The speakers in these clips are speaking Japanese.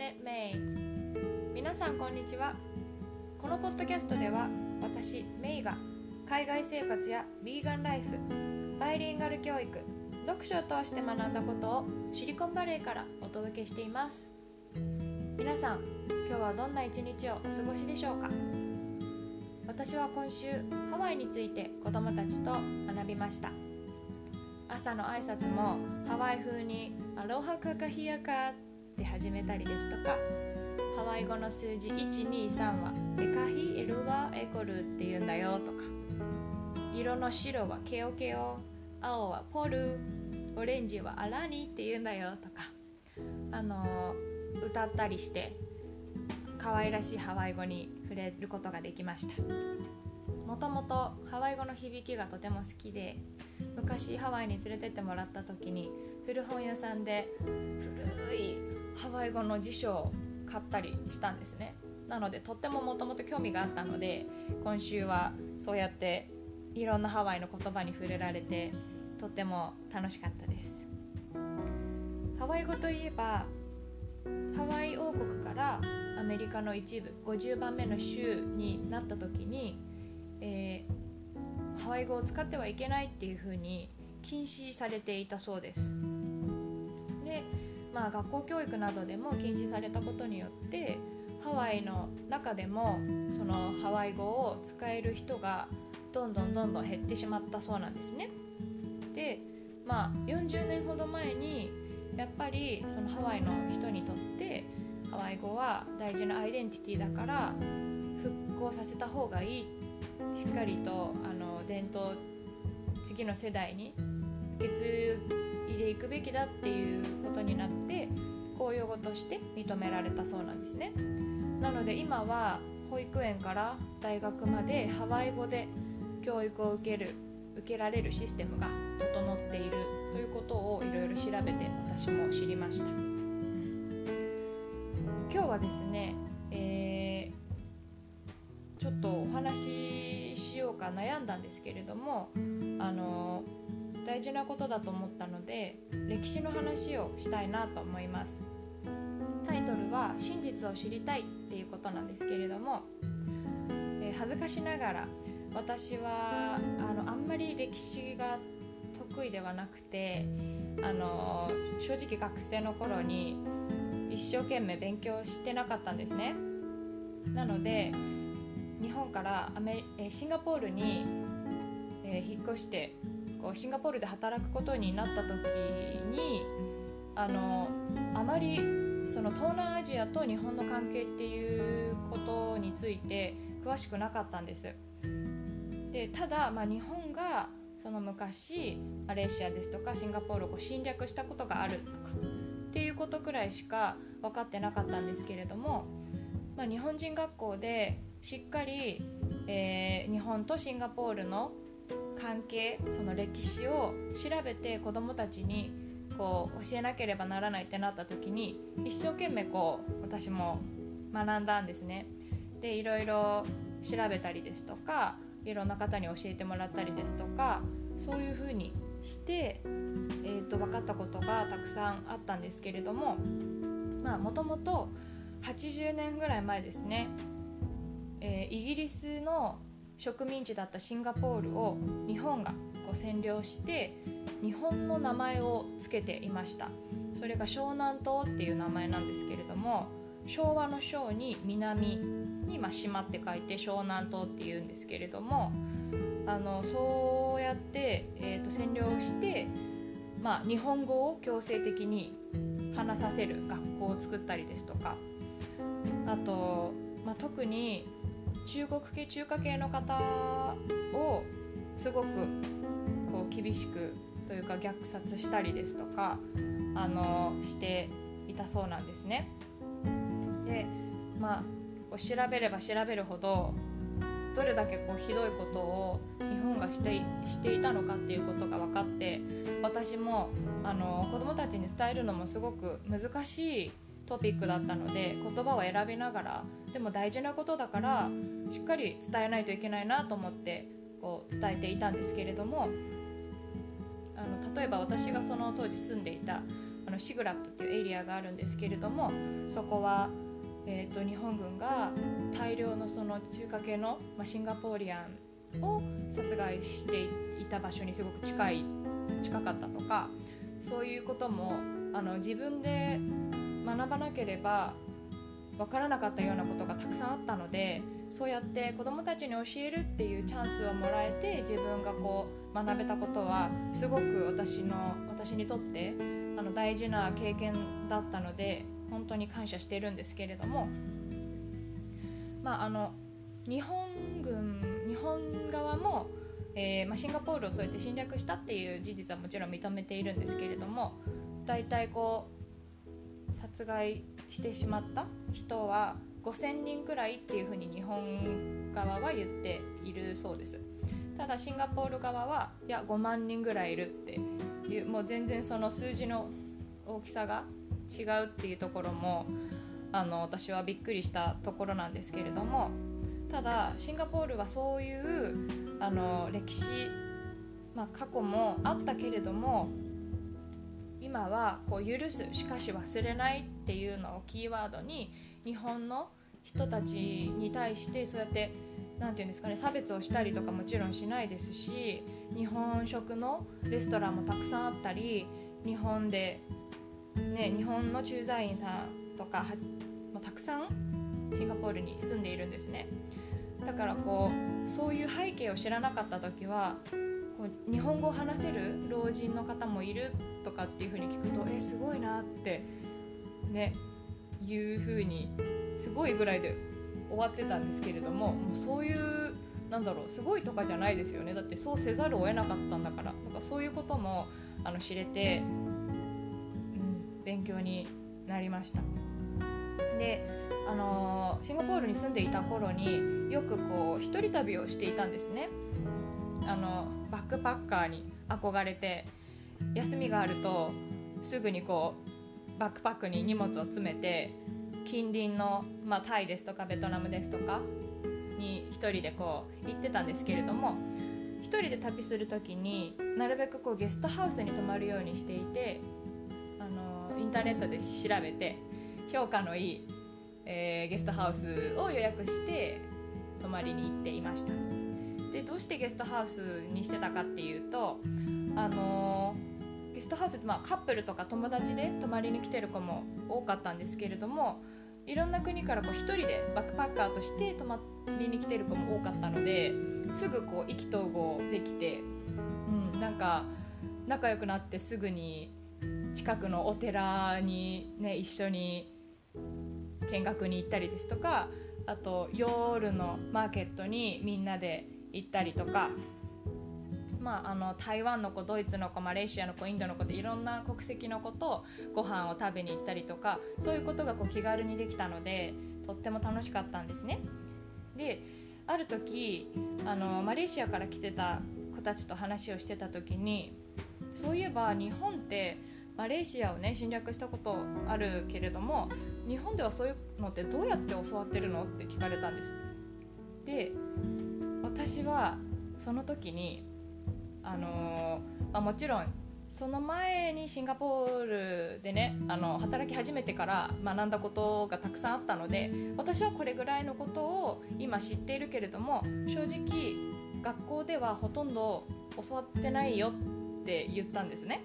Planet May 皆さんこんにちは。このポッドキャストでは私メイが海外生活やビーガンライフバイリンガル教育読書を通して学んだことをシリコンバレーからお届けしています。皆さん今日はどんな一日をお過ごしでしょうか？私は今週ハワイについて子供たちと学びました。朝の挨拶もハワイ風にアロハカカヒヤカって始めたりですとか。ハワイ語の数字123はエカヒエルワエコルって言うんだよとか。色の白はケオケオ青はポルオレンジはアラニって言うんだよとか。あの歌ったりして可愛らしいハワイ語に触れることができました。もともとハワイ語の響きがとても好きで昔ハワイに連れてってもらった時に古本屋さんで古いハワイ語の辞書を買ったりしたんですね。なのでとってももともと興味があったので今週はそうやっていろんなハワイの言葉に触れられてとっても楽しかったです。ハワイ語といえばハワイ王国からアメリカの一部50番目の州になった時に、えー、ハワイ語を使ってはいけないっていうふうに禁止されていたそうです。まあ学校教育などでも禁止されたことによってハワイの中でもそのハワイ語を使える人がどんどんどんどん減ってしまったそうなんですね。でまあ40年ほど前にやっぱりそのハワイの人にとってハワイ語は大事なアイデンティティだから復興させた方がいい。しっかりとあの伝統次の世代に受け継いでいくべきだっていうことになって公用語として認められたそうなんですね。なので今は保育園から大学までハワイ語で教育を受ける受けられるシステムが整っているということをいろいろ調べて私も知りました。今日はですね、えー、ちょっとお話ししようか悩んだんですけれどもあの大事なことだと思ったので歴史の話をしたいなと思います。タイトルは「真実を知りたい」っていうことなんですけれども、えー、恥ずかしながら私はあのあんまり歴史が得意ではなくてあの正直学生の頃に一生懸命勉強してなかったんですね。なので日本からアメシンガポールに、えー、引っ越してこうシンガポールで働くことになった時にあのあまりその東南アジアと日本の関係っていうことについて詳しくなかったんです。でただ、まあ、日本がその昔マレーシアですとかシンガポールを侵略したことがあるとかっていうことくらいしか分かってなかったんですけれども、まあ、日本人学校でしっかり、えー、日本とシンガポールの関係その歴史を調べて子どもたちにこう教えなければならないってなった時に一生懸命こう私も学んだんですね。でいろいろ調べたりですとかいろんな方に教えてもらったりですとかそういうふうにしてえーと、分かったことがたくさんあったんですけれどももともと80年ぐらい前ですね、えー、イギリスの植民地だったシンガポールを日本がこう占領して日本の名前を付けていました。それが湘南島っていう名前なんですけれども昭和の章に南に、まあ、島って書いて湘南島っていうんですけれどもあのそうやって、えーと占領してまあ、日本語を強制的に話させる学校を作ったりですとかあと、まあ、特に中国系中華系の方をすごくこう厳しくというか虐殺したりですとかあのしていたそうなんですね。でまあ調べれば調べるほどどれだけこうひどいことを日本がしてしていたのかっていうことが分かって私もあの子どもたちに伝えるのもすごく難しいトピックだったので言葉を選びながらでも大事なことだからしっかり伝えないといけないなと思ってこう伝えていたんですけれどもあの例えば私がその当時住んでいたあのシグラップっていうエリアがあるんですけれどもそこは、えーと、日本軍が大量のその中華系の、まあ、シンガポーリアンを殺害していた場所にすごく近い近かったとかそういうこともあの自分で学ばなければ分からなかったようなことがたくさんあったのでそうやって子どもたちに教えるっていうチャンスをもらえて自分がこう学べたことはすごく私の私にとってあの大事な経験だったので本当に感謝してるんですけれどもまああの日本軍日本側も、えー、まあ、シンガポールをそうやって侵略したっていう事実はもちろん認めているんですけれども大体こう殺害してしまった人は5000人くらいっていうふうに日本側は言っているそうです。ただシンガポール側はいや5万人ぐらいいるっていうもう全然その数字の大きさが違うっていうところもあの私はびっくりしたところなんですけれどもただシンガポールはそういうあの歴史、まあ、過去もあったけれども今はこう許すしかし忘れないっていうのをキーワードに日本の人たちに対してそうやって何て言うんですかね差別をしたりとかもちろんしないですし日本食のレストランもたくさんあったり日本で、ね、日本の駐在員さんとかは、まあ、たくさんシンガポールに住んでいるんですね。だからこうそういう背景を知らなかった時はこう日本語を話せる老人の方もいるとかっていう風に聞くとえすごいなってねいう風にすごいぐらいで終わってたんですけれどももうそういうなんだろうすごいとかじゃないですよね。だってそうせざるを得なかったんだからだかそういうこともあの知れて、うん、勉強になりました。であの、シンガポールに住んでいた頃によくこう一人旅をしていたんですね。あのバックパッカーに憧れて休みがあるとすぐにこうバックパックに荷物を詰めて近隣の、まあ、タイですとかベトナムですとかに1人でこう行ってたんですけれども1人で旅する時になるべくこうゲストハウスに泊まるようにしていてあのインターネットで調べて評価のいい、えー、ゲストハウスを予約して泊まりに行っていました。でどうしてゲストハウスにしてたかっていうとあのー、トハウス、まあ、カップルとか友達で泊まりに来てる子も多かったんですけれどもいろんな国からこう1人でバックパッカーとして泊まりに来てる子も多かったのですぐこう意気投合できて、うん、なんか仲良くなってすぐに近くのお寺に、ね、一緒に見学に行ったりですとかあと夜のマーケットにみんなで行ったりとか、まあ、あの台湾の子ドイツの子マレーシアの子インドの子でいろんな国籍の子とご飯を食べに行ったりとかそういうことがこう気軽にできたのでとっても楽しかったんですね。である時あのマレーシアから来てた子たちと話をしてた時にそういえば日本ってマレーシアをね侵略したことあるけれども日本ではそういうのってどうやって教わってるのって聞かれたんです。で私はその時にあのまあ、もちろんその前にシンガポールでねあの働き始めてから学んだことがたくさんあったので私はこれぐらいのことを今知っているけれども正直学校ではほとんど教わってないよって言ったんですね。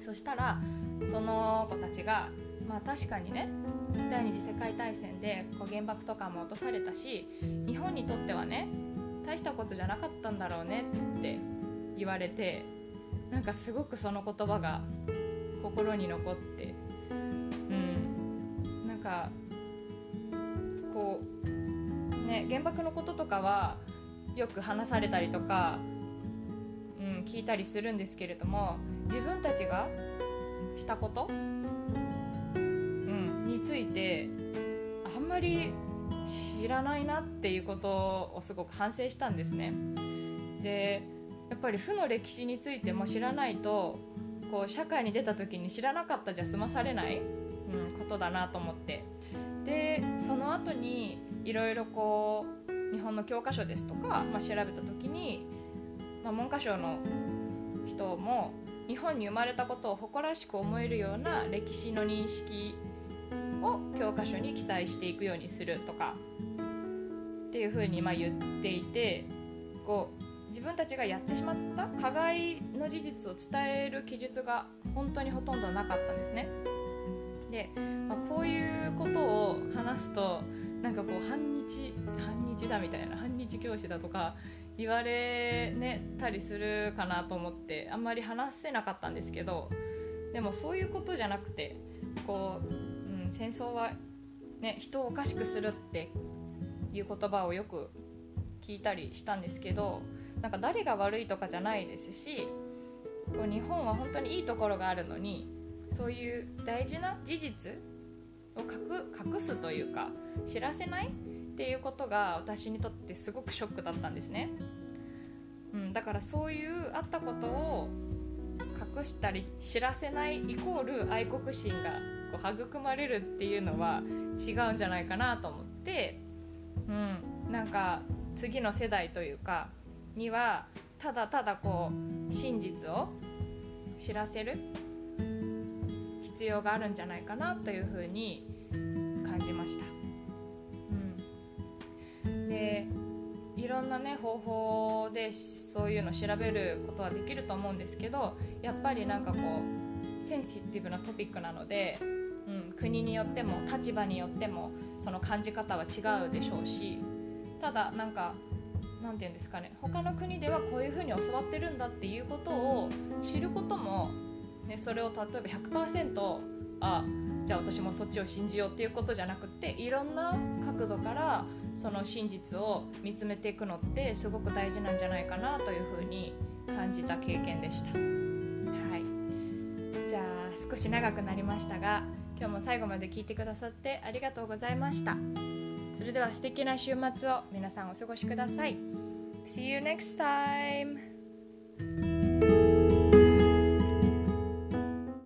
そしたらその子たちがまあ確かにね第二次世界大戦でこう原爆とかも落とされたし日本にとってはね大したことじゃなかったんだろうねって言われてなんかすごくその言葉が心に残ってうんなんかこうね原爆のこととかはよく話されたりとか、うん、聞いたりするんですけれども自分たちがしたこと、うん、についてあんまり知らないなっていうことをすごく反省したんですね。でやっぱり負の歴史についても知らないとこう社会に出た時に知らなかったじゃ済まされない、うん、ことだなと思って。でその後にいろいろこう日本の教科書ですとか、まあ、調べた時に、まあ、文科省の人も日本に生まれたことを誇らしく思えるような歴史の認識を教科書に記載していくようにするとかっていうふうにまあ言っていてこう自分たちがやってしまった加害の事実を伝える記述が本当にほとんどなかったんですね。で、まあ、こういうことを話すとなんかこう反日反日だみたいな反日教師だとか言われ、ね、たりするかなと思ってあんまり話せなかったんですけどでもそういうことじゃなくてこう、うん、戦争は、ね、人をおかしくするっていう言葉をよく聞いたりしたんですけどなんか誰が悪いとかじゃないですしこう日本は本当にいいところがあるのにそういう大事な事実を隠すというか知らせないっていうことが私にとってすごくショックだったんですね、うん、だからそういうあったことを隠したり知らせないイコール愛国心がこう育まれるっていうのは違うんじゃないかなと思って、うん、なんか次の世代というかにはただただこう真実を知らせる必要があるんじゃないかなというふうに感じました。うん、でいろんなね方法でそういうの調べることはできると思うんですけどやっぱりなんかこうセンシティブなトピックなので、うん、国によっても立場によってもその感じ方は違うでしょうしただなんかなんて言うんですかね他の国ではこういうふうに教わってるんだっていうことを知ることもね、それを例えば100%あじゃあ私もそっちを信じようっていうことじゃなくていろんな角度からその真実を見つめていくのってすごく大事なんじゃないかなというふうに感じた経験でした。はいじゃあ少し長くなりましたが今日も最後まで聞いてくださってありがとうございましたそれでは素敵な週末を皆さんお過ごしください See you next time!